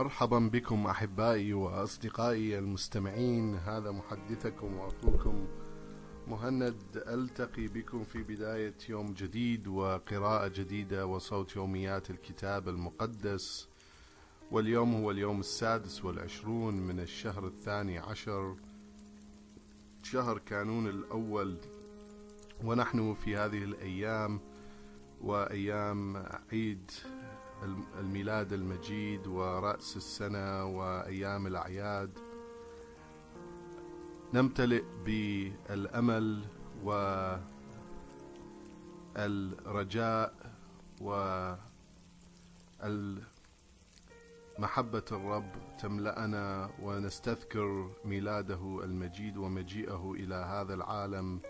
مرحبا بكم أحبائي وأصدقائي المستمعين. هذا محدثكم وأخوكم مهند. ألتقي بكم في بداية يوم جديد وقراءة جديدة وصوت يوميات الكتاب المقدس. واليوم هو اليوم السادس والعشرون من الشهر الثاني عشر شهر كانون الأول. ونحن في هذه الأيام وأيام عيد الميلاد المجيد ورأس السنة وأيام الأعياد. نمتلئ بالأمل والرجاء ومحبة الرب تملأنا ونستذكر ميلاده المجيد ومجيئه إلى هذا العالم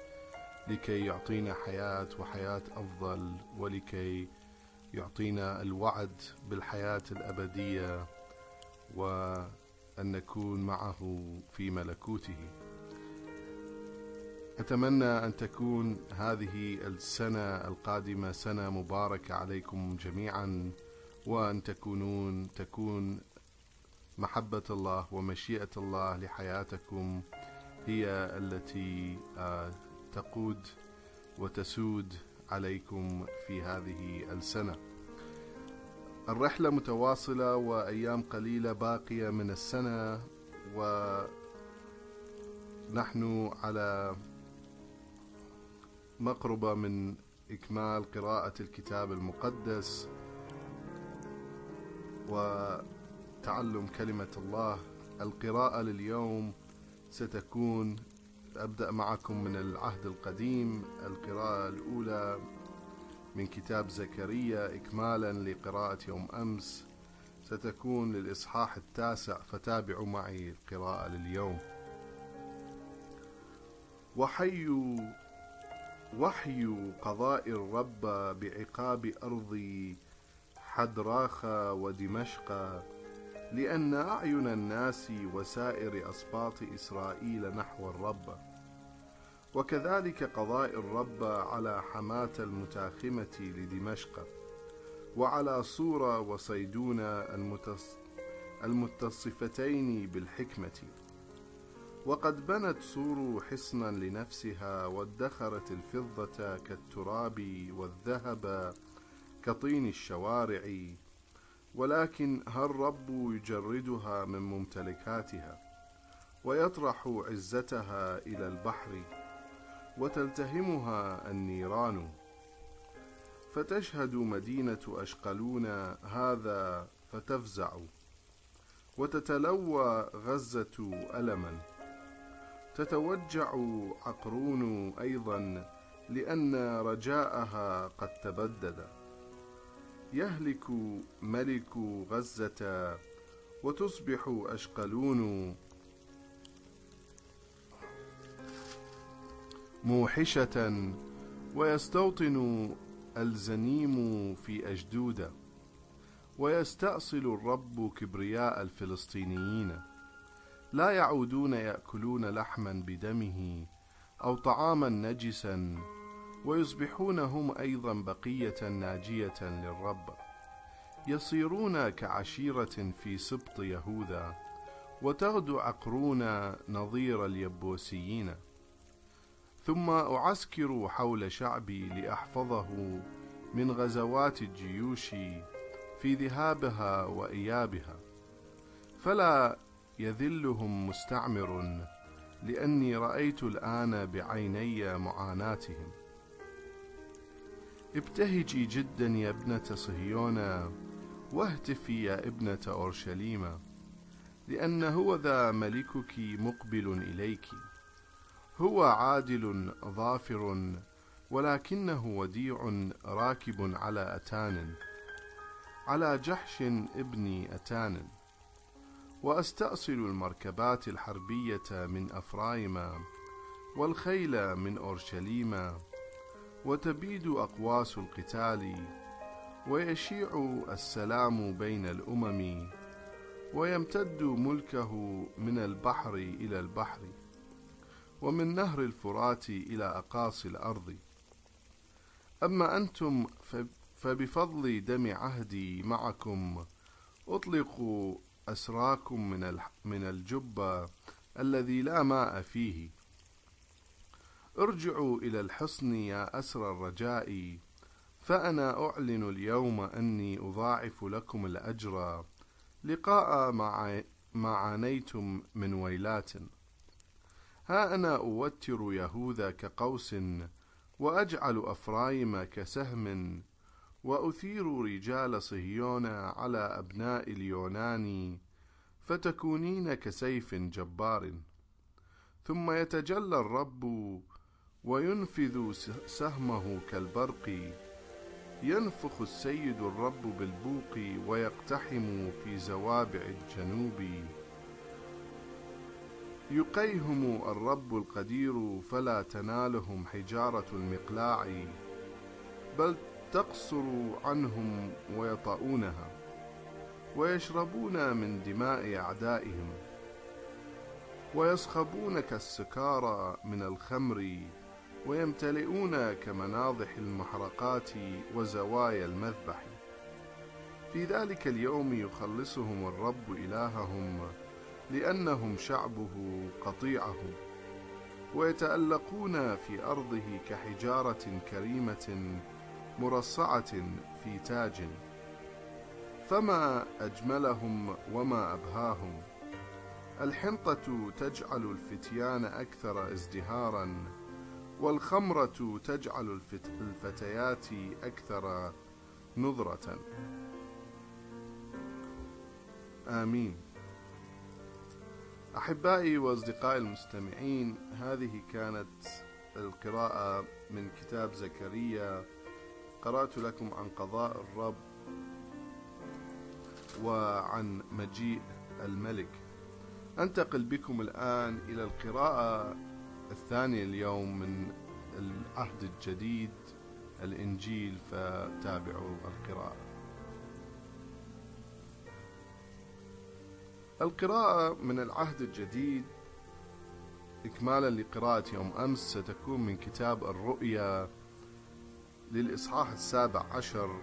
لكي يعطينا حياة وحياة أفضل ولكي يعطينا الوعد بالحياة الأبدية وأن نكون معه في ملكوته. أتمنى أن تكون هذه السنة القادمة سنة مباركة عليكم جميعا وأن تكونون تكون محبة الله ومشيئة الله لحياتكم هي التي تقود وتسود عليكم في هذه السنة. الرحلة متواصلة وأيام قليلة باقية من السنة ونحن على مقربة من إكمال قراءة الكتاب المقدس وتعلم كلمة الله. القراءة لليوم ستكون أبدأ معكم من العهد القديم القراءة الأولى من كتاب زكريا إكمالا لقراءة يوم أمس. ستكون للإصحاح التاسع فتابعوا معي القراءة لليوم. وحي وحي قضاء الرب بعقاب أرض حدراخة ودمشق. لأن أعين الناس وسائر أسباط إسرائيل نحو الرب. وكذلك قضاء الرب على حماة المتاخمة لدمشق وعلى صورة وصيدون المتصفتين بالحكمة. وقد بنت صور حصنا لنفسها وادخرت الفضة كالتراب والذهب كطين الشوارع ولكن ها الرب يجردها من ممتلكاتها ويطرح عزتها إلى البحر وتلتهمها النيران؟ فتشهد مدينة أشقلون هذا فتفزع وتتلوى غزة ألما. تتوجع عقرون أيضا لأن رجاءها قد تبدد. يهلك ملك غزة وتصبح أشقلون موحشة ويستوطن الزنيم في أجدودة ويستأصل الرب كبرياء الفلسطينيين. لا يعودون يأكلون لحما بدمه أو طعاما نجسا ويصبحون هم أيضا بقية ناجية للرب. يصيرون كعشيرة في سبط يهوذا وتغدو عقرون نظير اليبوسيين. ثم أعسكر حول شعبي لأحفظه من غزوات الجيوش في ذهابها وإيابها. فلا يذلهم مستعمر لأني رأيت الآن بعيني معاناتهم. ابتهجي جدا يا ابنة صهيون واهتفي يا ابنة أورشليم لأن هو ذا ملكك مقبل إليكِ. هو عادل ظافر ولكنه وديع راكب على أتان على جحش ابن أتان. وأستأصل المركبات الحربية من أفرايم والخيل من أورشليم وتبيد أقواس القتال ويشيع السلام بين الأمم ويمتد ملكه من البحر إلى البحر ومن نهر الفرات إلى أقاصي الأرض. أما أنتم فبفضل دم عهدي معكم أطلق أسراكم من الجب الذي لا ماء فيه. ارجعوا إلى الحصن يا أسر الرجاء فأنا أعلن اليوم أني أضاعف لكم الأجر. لقاء ما عانيتم من ويلات. ها أنا أوتر يهوذا كقوس وأجعل أفرايم كسهم وأثير رجال صهيون على أبناء اليونان فتكونين كسيف جبار. ثم يتجلى الرب وينفذ سهمه كالبرق. ينفخ السيد الرب بالبوق ويقتحم في زوابع الجنوب. يقيهم الرب القدير فلا تنالهم حجارة المقلاع بل تقصر عنهم ويطؤونها ويشربون من دماء أعدائهم ويصخبون كالسكارى من الخمر. ويمتلئون كمناضح المحرقات وزوايا المذبح. في ذلك اليوم يخلصهم الرب إلههم لأنهم شعبه قطيعه ويتألقون في أرضه كحجارة كريمة مرصعة في تاج. فما أجملهم وما أبهاهم. الحنطة تجعل الفتيان أكثر ازدهارا والخمرة تجعل الفتيات أكثر نظرة. آمين. أحبائي وأصدقائي المستمعين هذه كانت القراءة من كتاب زكريا. قرأت لكم عن قضاء الرب وعن مجيء الملك. أنتقل بكم الآن إلى القراءة الثانية اليوم من العهد الجديد الإنجيل فتابعوا القراءة. القراءة من العهد الجديد. إكمالا لقراءة يوم أمس ستكون من كتاب الرؤيا للإصحاح السابع عشر.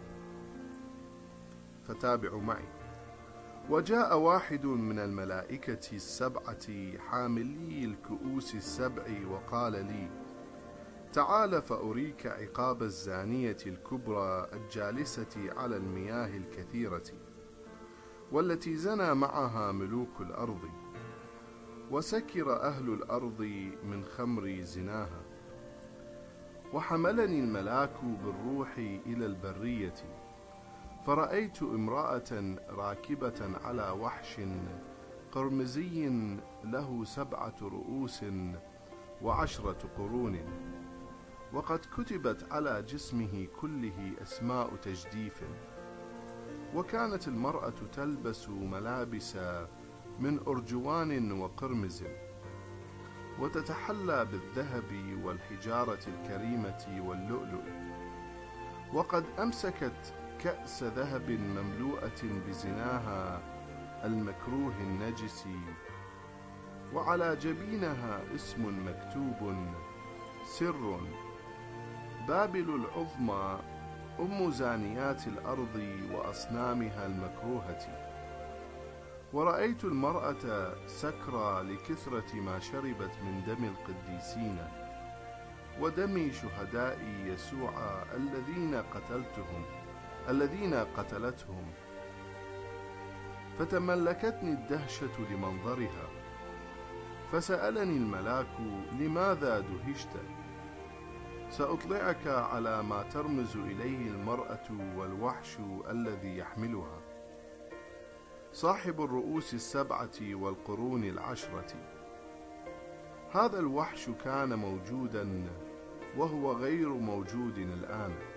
فتابعوا معي. وجاء واحد من الملائكة السبعة حاملي الكؤوس السبع وقال لي تعال فأريك عقاب الزانية الكبرى الجالسة على المياه الكثيرة والتي زنى معها ملوك الأرض وسكر أهل الأرض من خمر زناها وحملني الملاك بالروح إلى البرية. فرأيت امرأة راكبة على وحش قرمزي له سبعة رؤوس وعشرة قرون وقد كتبت على جسمه كله أسماء تجديف وكانت المرأة تلبس ملابس من أرجوان وقرمز وتتحلى بالذهب والحجارة الكريمة واللؤلؤ وقد أمسكت كأس ذهب مملوءة بزناها المكروه النجس وعلى جبينها اسم مكتوب سر. بابل العظمى أم زانيات الأرض وأصنامها المكروهة. ورأيت المرأة سكرى لكثرة ما شربت من دم القديسين ودم شهداء يسوع الذين قتلتهم. الذين قتلتهم. فتملكتني الدهشة لمنظرها. فسألني الملاك لماذا دهشت؟ سأطلعك على ما ترمز إليه المرأة والوحش الذي يحملها. صاحب الرؤوس السبعة والقرون العشرة. هذا الوحش كان موجودا وهو غير موجود الآن.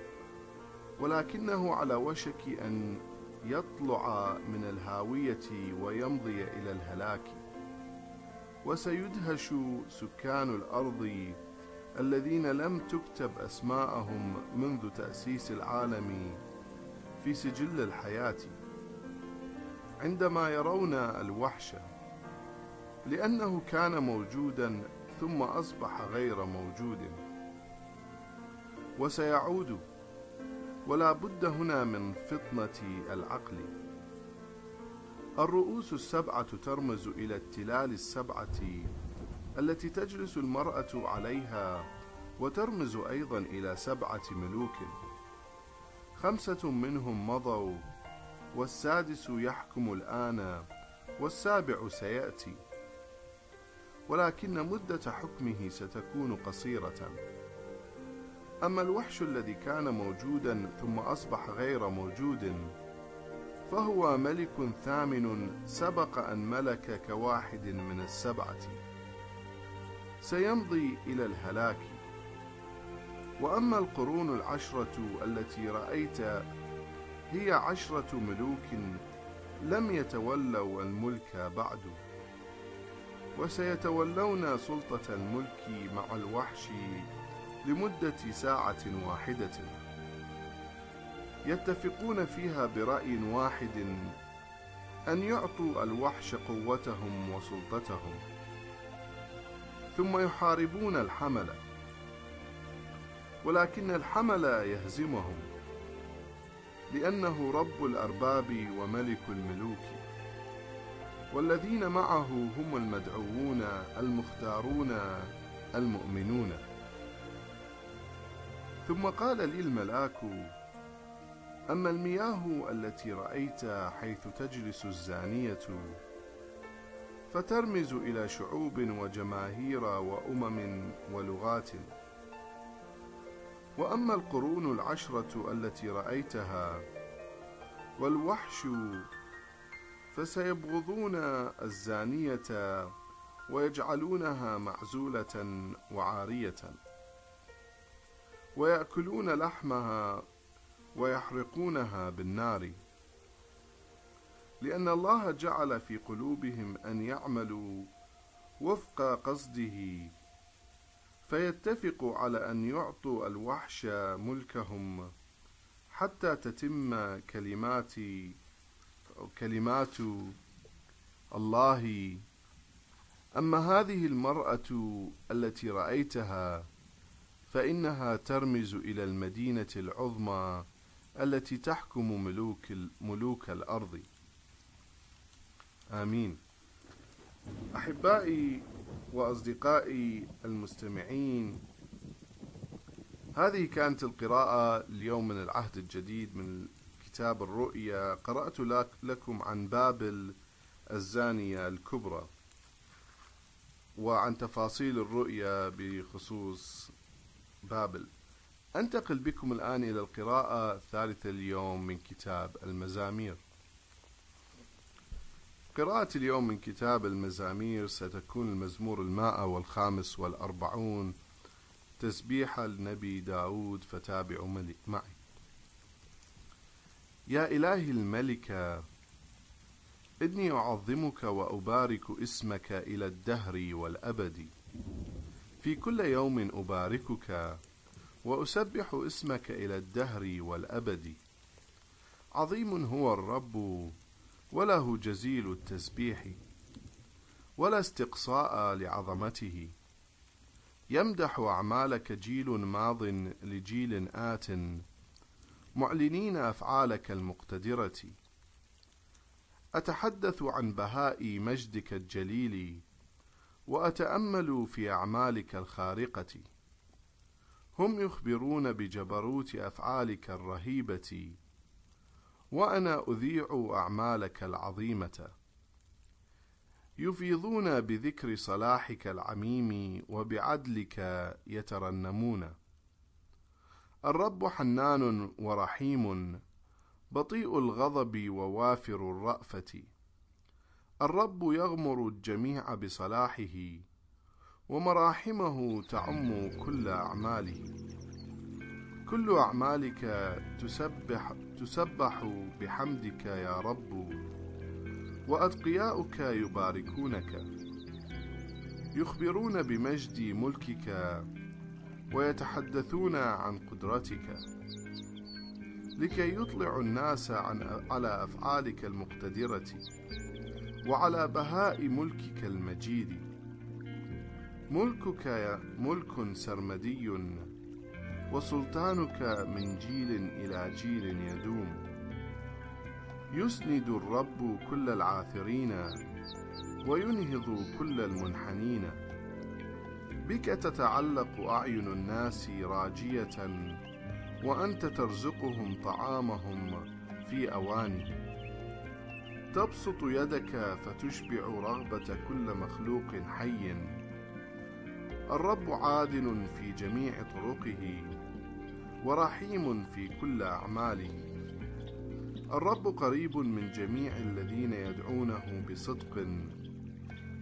ولكنه على وشك أن يطلع من الهاوية ويمضي إلى الهلاك. وسيدهش سكان الأرض الذين لم تكتب أسماءهم منذ تأسيس العالم في سجل الحياة. عندما يرون الوحش لأنه كان موجودا ثم أصبح غير موجود. وسيعود ولا بد هنا من فطنة العقل. الرؤوس السبعة ترمز إلى التلال السبعة التي تجلس المرأة عليها وترمز أيضا إلى سبعة ملوك. خمسة منهم مضوا والسادس يحكم الآن والسابع سيأتي. ولكن مدة حكمه ستكون قصيرة. أما الوحش الذي كان موجودا ثم أصبح غير موجود فهو ملك ثامن سبق أن ملك كواحد من السبعة. سيمضي إلى الهلاك. وأما القرون العشرة التي رأيت هي عشرة ملوك لم يتولوا الملك بعد. وسيتولون سلطة الملك مع الوحش لمدة ساعة واحدة. يتفقون فيها برأي واحد أن يعطوا الوحش قوتهم وسلطتهم ثم يحاربون الحمل ولكن الحمل يهزمهم لأنه رب الأرباب وملك الملوك والذين معه هم المدعوون المختارون المؤمنون. ثم قال لي الملاك أما المياه التي رأيت حيث تجلس الزانية فترمز إلى شعوب وجماهير وأمم ولغات. وأما القرون العشرة التي رأيتها والوحش فسيبغضون الزانية ويجعلونها معزولة وعارية. ويأكلون لحمها ويحرقونها بالنار. لأن الله جعل في قلوبهم أن يعملوا وفق قصده فيتفقوا على أن يعطوا الوحش ملكهم حتى تتم كلمات كلمات الله. أما هذه المرأة التي رأيتها فإنها ترمز إلى المدينة العظمى التي تحكم ملوك ملوك الأرض. آمين. أحبائي وأصدقائي المستمعين هذه كانت القراءة اليوم من العهد الجديد من كتاب الرؤيا. قرأت لكم عن بابل الزانية الكبرى وعن تفاصيل الرؤيا بخصوص بابل. أنتقل بكم الآن إلى القراءة الثالثة اليوم من كتاب المزامير. قراءة اليوم من كتاب المزامير ستكون المزمور المائة والخامس والأربعون تسبيح النبي داود فتابعوا معي. يا إلهي الملك إني أعظمك وأبارك اسمك إلى الدهر والأبد. في كل يوم أباركك وأسبح اسمك إلى الدهر والأبد. عظيم هو الرب وله جزيل التسبيح ولا استقصاء لعظمته. يمدح أعمالك جيل ماض لجيل آت. معلنين أفعالك المقتدرة. أتحدث عن بهاء مجدك الجليل وأتأمل في أعمالك الخارقة. هم يخبرون بجبروت أفعالك الرهيبة. وأنا أذيع أعمالك العظيمة. يفيضون بذكر صلاحك العميم وبعدلك يترنمون. الرب حنان ورحيم بطيء الغضب ووافر الرأفة. الرب يغمر الجميع بصلاحه ومراحمه تعم كل أعماله. كل أعمالك تسبح تسبح بحمدك يا رب وأتقياؤك يباركونك. يخبرون بمجد ملكك ويتحدثون عن قدرتك. لكي يطلع الناس عن على أفعالك المقتدرة. وعلى بهاء ملكك المجيد. ملكك ملك سرمدي وسلطانك من جيل إلى جيل يدوم. يسند الرب كل العاثرين وينهض كل المنحنين. بك تتعلق أعين الناس راجية وأنت ترزقهم طعامهم في أواني. تبسط يدك فتشبع رغبة كل مخلوق حي. الرب عادل في جميع طرقه ورحيم في كل أعماله. الرب قريب من جميع الذين يدعونه بصدق.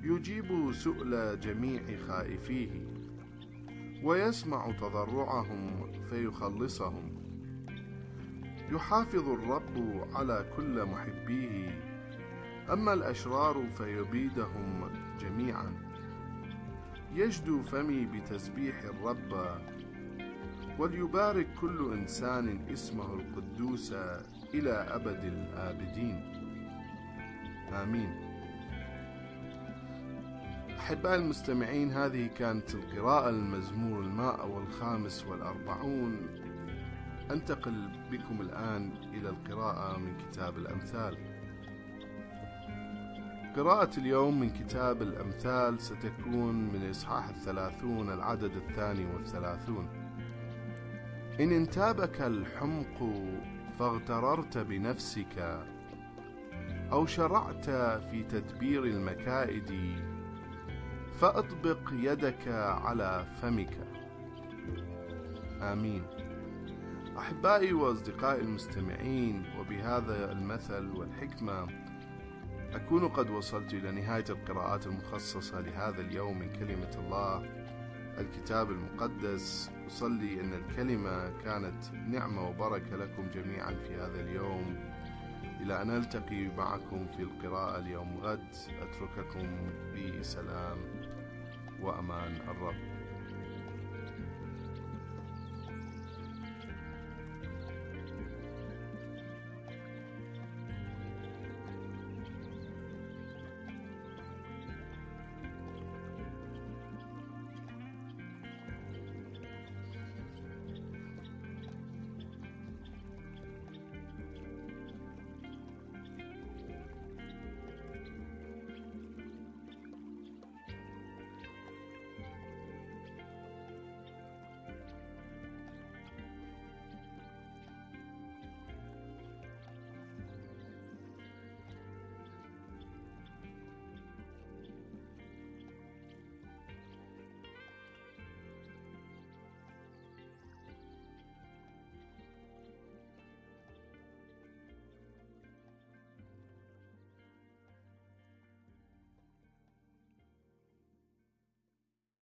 يجيب سؤل جميع خائفيه ويسمع تضرعهم فيخلصهم. يحافظ الرب على كل محبيه أما الأشرار فيبيدهم جميعا. يجدو فمي بتسبيح الرب وليبارك كل إنسان اسمه القدوس إلى أبد الآبدين. آمين. أحباء المستمعين هذه كانت القراءة المزمور الماء والخامس والأربعون. أنتقل بكم الآن إلى القراءة من كتاب الأمثال. قراءة اليوم من كتاب الأمثال ستكون من الإصحاح الثلاثون العدد الثاني والثلاثون. إن انتابك الحمق فاغتررت بنفسك أو شرعت في تدبير المكائد فأطبق يدك على فمك. آمين. أحبائي وأصدقائي المستمعين وبهذا المثل والحكمة أكون قد وصلت إلى نهاية القراءات المخصصة لهذا اليوم من كلمة الله الكتاب المقدس. أصلي أن الكلمة كانت نعمة وبركة لكم جميعا في هذا اليوم. إلى أن ألتقي معكم في القراءة اليوم غد أترككم بسلام وأمان الرب.